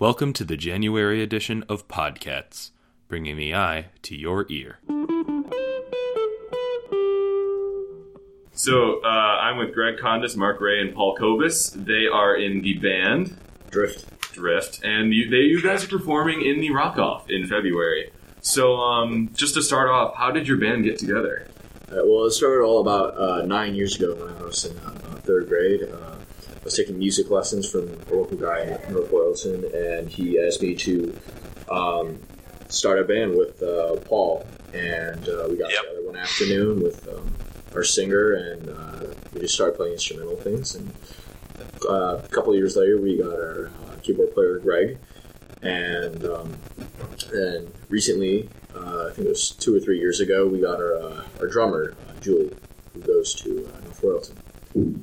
Welcome to the January edition of Podcats, bringing the eye to your ear. So uh, I'm with Greg Kondas, Mark Ray, and Paul Kolbus. They are in the band Drift. Drift, and you, they, you guys are performing in the Rock Off in February. So um, just to start off, how did your band get together? Uh, well, it started all about uh, nine years ago when I was in uh, third grade. I was taking music lessons from a local guy in North Royalton, and he asked me to um, start a band with uh, Paul. And uh, we got Yep. together one afternoon with um, our singer, and uh, we just started playing instrumental things. And uh, a couple of years later, we got our uh, keyboard player, Greg. And um, then recently, uh, I think it was two or three years ago, we got our, uh, our drummer, uh, Julie, who goes to uh, North Royalton.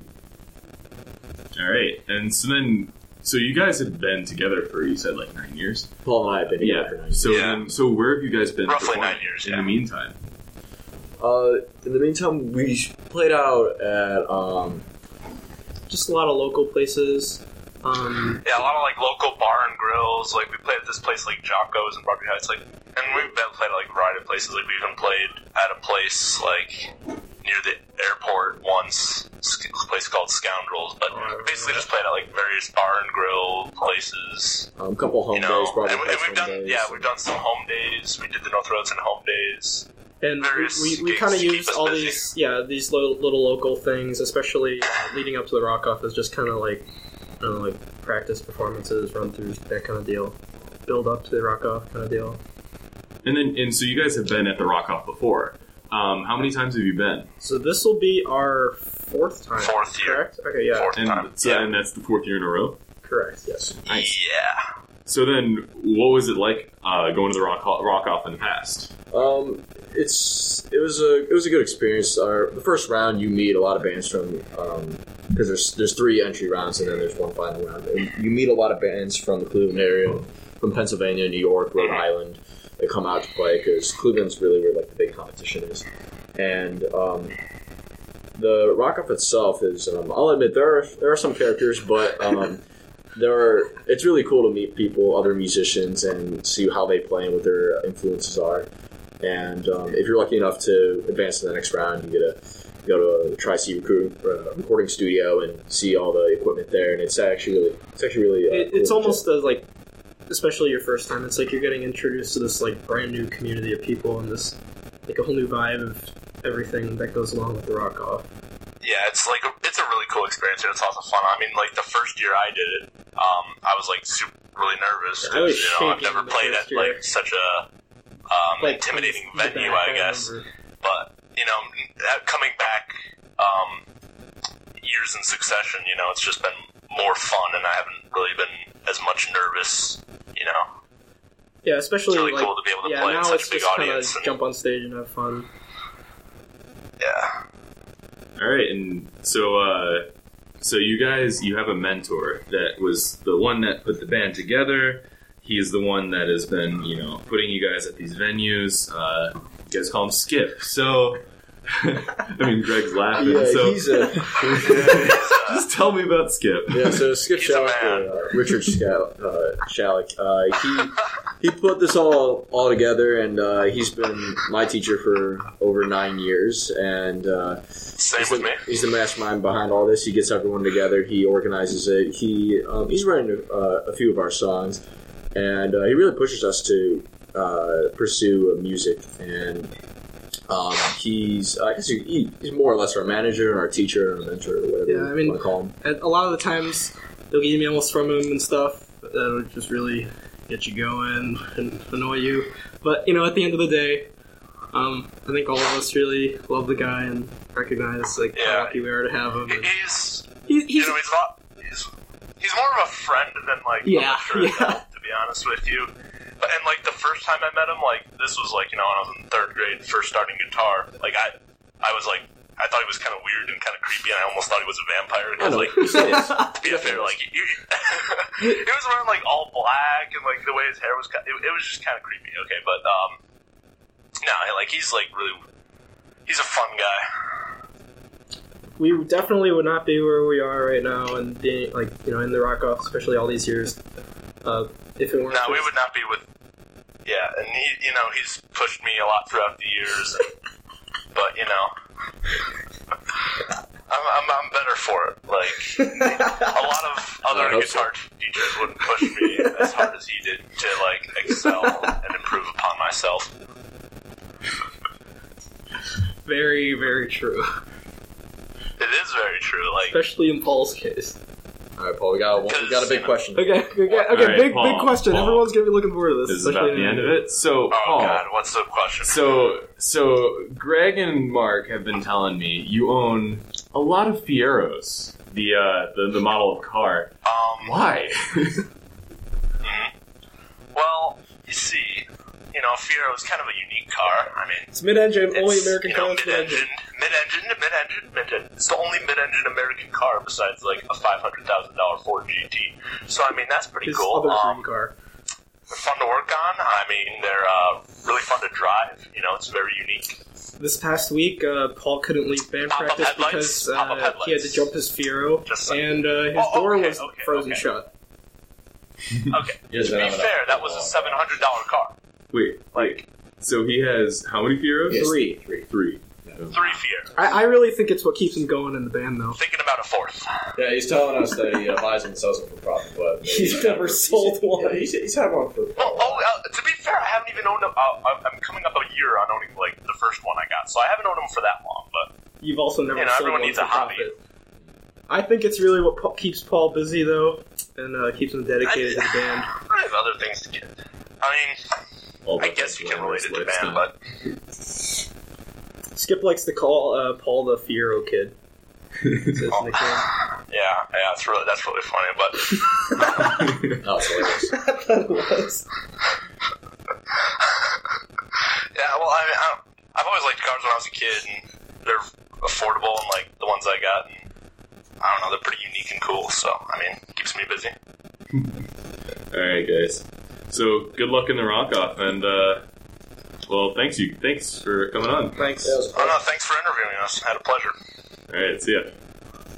All right, and so then, so you guys had been together for you said like nine years. Paul and I have been together for Yeah. nine So Yeah. then, so where have you guys been? Roughly performing nine years, In yeah. the meantime, Uh, in the meantime, we played out at um, just a lot of local places. Um, Yeah, a lot of like local bar and grills. Like we played at this place like Jocko's in Broadview Heights. Like, and we've been played at like a variety of places. Like we even played at a place like near the airport once. It's a place called Scoundrels. But basically just played at like various bar and grill places. um, couple home You know, days, Broadview and, we- and we've done days. yeah, we've done some home days. We did the North Roads and home days. and Various we, we, we kind of to keep used all busy. these yeah these little, little local things, especially uh, leading up to the rock off, is just kind of like I don't know, like practice performances, run throughs, that kind of deal. Build up to the rock off kind of deal. and then, and so you guys have been at the Rock Off before. Um, how many times have you been? So this will be our fourth time. Fourth year. correct? Okay, yeah, Fourth And time. so, yeah. and that's the fourth year in a row. correct. Yes. Nice. yeah. So then, what was it like uh, going to the Rock Rock Off in the past? Um, it's it was a it was a good experience. Our the first round, you meet a lot of bands from because there's there's three entry rounds and then there's one final round. And you meet a lot of bands from the Cleveland area, from Pennsylvania, New York, Rhode Island. That come out to play because Cleveland's really where like the big competition is, and um, the rock off itself is. Um, I'll admit there are there are some characters, but um, there are. It's really cool to meet people, other musicians, and see how they play and what their influences are. And um, if you're lucky enough to advance to the next round, you get to go to a Tri C uh, recording studio and see all the equipment there. And it's actually really, it's actually really. Uh, It, it's to almost as like, especially your first time. It's like you're getting introduced to this like brand new community of people and this like a whole new vibe of everything that goes along with the rock off. Yeah, it's like a, it's a really cool experience and it's also fun. I mean, like the first year I did it, um, I was like super really nervous I because you know I've never played at year. like such a um, Like intimidating venue, back, I guess. remember. But you know, coming back um, years in succession, you know, it's just been more fun, and I haven't really been as much nervous. You know, Yeah, especially it's really like cool to be able to yeah, play in now such it's a big just kind audience. of And, jump on stage and have fun. yeah, All right, and so uh, so you guys, you have a mentor that was the one that put the band together. He's the one that has been, you know, putting you guys at these venues. Uh, you guys call him Skip. So, I mean, Greg's laughing. Yeah, so, he's a just tell me about Skip. yeah. So Skip He's a Shallick, man. uh, Richard Scal- uh, Shallick, uh, he he put this all all together, and uh, he's been my teacher for over nine years, and. Uh, same he's with the, me. He's the mastermind behind all this. He gets everyone together. He organizes it. He um, he's writing uh, a few of our songs, and uh, he really pushes us to uh, pursue uh, music. And um, he's I guess he, he- he's more or less our manager, and our teacher, our mentor, or whatever Yeah, I you mean- want to call him. And a lot of the times they'll get emails from him and stuff that would just really get you going and annoy you. But you know, at the end of the day, um, I think all of us really love the guy and recognize like how Yeah. lucky we are to have him. And He's he, you he's know he's not he's he's more of a friend than like Yeah, a mature yeah. adult, to be honest with you. But and like the first time I met him, like this was like you know when I was in third grade, first starting guitar. Like I I was like I thought he was kind of weird and kind of creepy, and I almost thought he was a vampire. And I Because know. like He said it. to be fair, like he, he was wearing like all black and like the way his hair was, cut, it, it was just kind of creepy. Okay, but um, no, like he's like really, he's a fun guy. we definitely would not be where we are right now and being like you know in the rock off especially all these years Uh, if it weren't, No, for- we would not be with. Yeah, and he, you know, he's pushed me a lot throughout the years, but you know, I'm, I'm, I'm better for it. Like a lot of I other hope guitar teachers wouldn't push me as hard as he did to like excel and improve upon myself. very, very true. It is very true. Like, Especially in Paul's case. All right, Paul. We got one, we got a big question. Okay, okay, okay. All right, big, Paul, big question. Paul. Everyone's gonna be looking forward to this. This is about the end of it. So, oh Paul, god, what's the question? So, so Greg and Mark have been telling me you own a lot of Fieros, the uh, the, the model of car. um, Why? well, you see, you know, Fiero is kind of a unique car. I mean, It's mid-engine, only American you know, cars mid-engine. mid-engine, mid-engine, mid-engine, mid-engine. It's the only mid-engine American car besides like a five hundred thousand dollar Ford GT. So I mean, that's pretty His cool. other Um, dream car. they're fun to work on. I mean, they're uh, really fun to drive. You know, it's very unique. This past week, uh, Paul couldn't leave band Pop-up practice headlights? because uh, he had to jump his Fiero, Just like- and uh, his Oh, door okay, was okay, frozen okay. shut. Okay. To be fair, that was a seven hundred dollar car. Wait, Like so he has how many Fieros? Yes, Three. Three. Three. three Fiero. I, I really think it's what keeps him going in the band, though. Thinking about a fourth. Yeah, he's telling us that he uh, buys them and sells them for profit, but He's never sold one. Yeah, he's, he's had one for. Well, oh, uh, to be fair, I haven't even owned them. Uh, I'm coming up a year on owning like the first one I got, so I haven't owned them for that long. But You've also never You know, sold everyone one needs for a hobby. profit. I think it's really what pa- keeps Paul busy, though, and uh, keeps him dedicated to the band. I have other things to get. I mean, All I guess this you can relate it to lifestyle. band, but Skip likes to call uh, Paul the Fiero kid. That's Oh. nickname. yeah, yeah, it's really that's really funny. But Oh, it's hilarious. that was. yeah, well, I mean, I I've always liked cars when I was a kid, and they're affordable, and like the ones I got, and I don't know, they're pretty unique and cool. So I mean, keeps me busy. All right, guys. So good luck in the rock off, and uh, well, thanks you, thanks for coming on. Thanks. Yeah, it was a Oh no, thanks for interviewing us. Had a pleasure. All right, see ya.